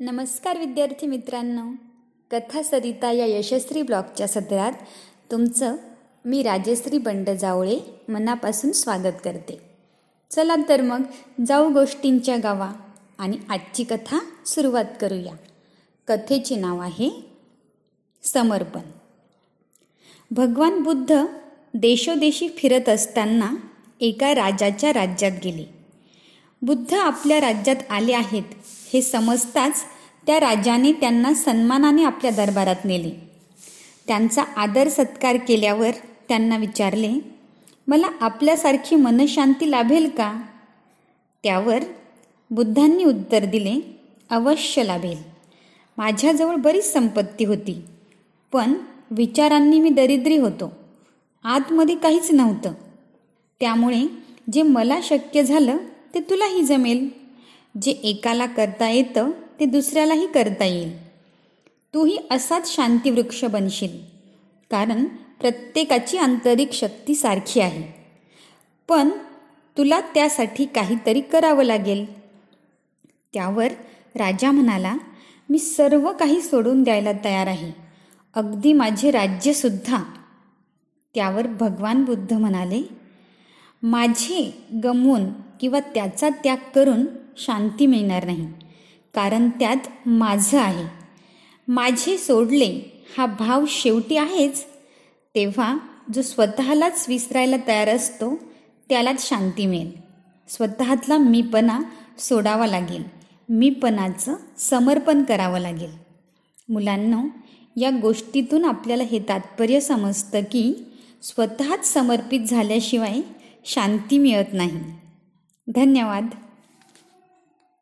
नमस्कार विद्यार्थी मित्रांनो. कथा सरिता या यशस्वी ब्लॉगच्या सत्रात तुमचं मी राजश्री बंड जावळे मनापासून स्वागत करते. चला तर मग जाऊ गोष्टींच्या गावा आणि आजची कथा सुरुवात करूया. कथेचे नाव आहे समर्पण. भगवान बुद्ध देशोदेशी फिरत असताना एका राजाच्या राज्यात गेले. बुद्ध आपल्या राज्यात आले आहेत. हे समजताच त्या राजाने त्यांना सन्मानाने आपल्या दरबारात नेले. त्यांचा आदर सत्कार केल्यावर त्यांना विचारले मला आपल्यासारखी मनशांती लाभेल का? त्यावर बुद्धांनी उत्तर दिले अवश्य लाभेल. माझ्याजवळ बरीच संपत्ती होती पण विचारांनी मी दरिद्री होतो. आतमध्ये काहीच नव्हतं. त्यामुळे जे मला शक्य झालं ते तुलाही जमेल. जे एकाला करता येतं ते दुसऱ्यालाही करता येईल. तूही असाच शांतीवृक्ष बनशील. कारण प्रत्येकाची आंतरिक शक्ती सारखी आहे. पण तुला त्यासाठी काहीतरी करावं लागेल. त्यावर राजा म्हणाला मी सर्व काही सोडून द्यायला तयार आहे. अगदी माझे राज्यसुद्धा त्यावर भगवान बुद्ध म्हणाले माझे गमवून किंवा त्याचा त्याग करून शांती मिळणार नाही. कारण त्यात माझं आहे. माझे सोडले हा भाव शेवटी आहेच. तेव्हा जो स्वतःलाच विसरायला तयार असतो त्यालाच शांती मिळेल. स्वतःतला मीपणा सोडावा लागेल. मीपणाचं समर्पण करावं लागेल. मुलांना या गोष्टीतून आपल्याला हे तात्पर्य समजतं की स्वतःच समर्पित झाल्याशिवाय शांती मिळत नाही. धन्यवाद.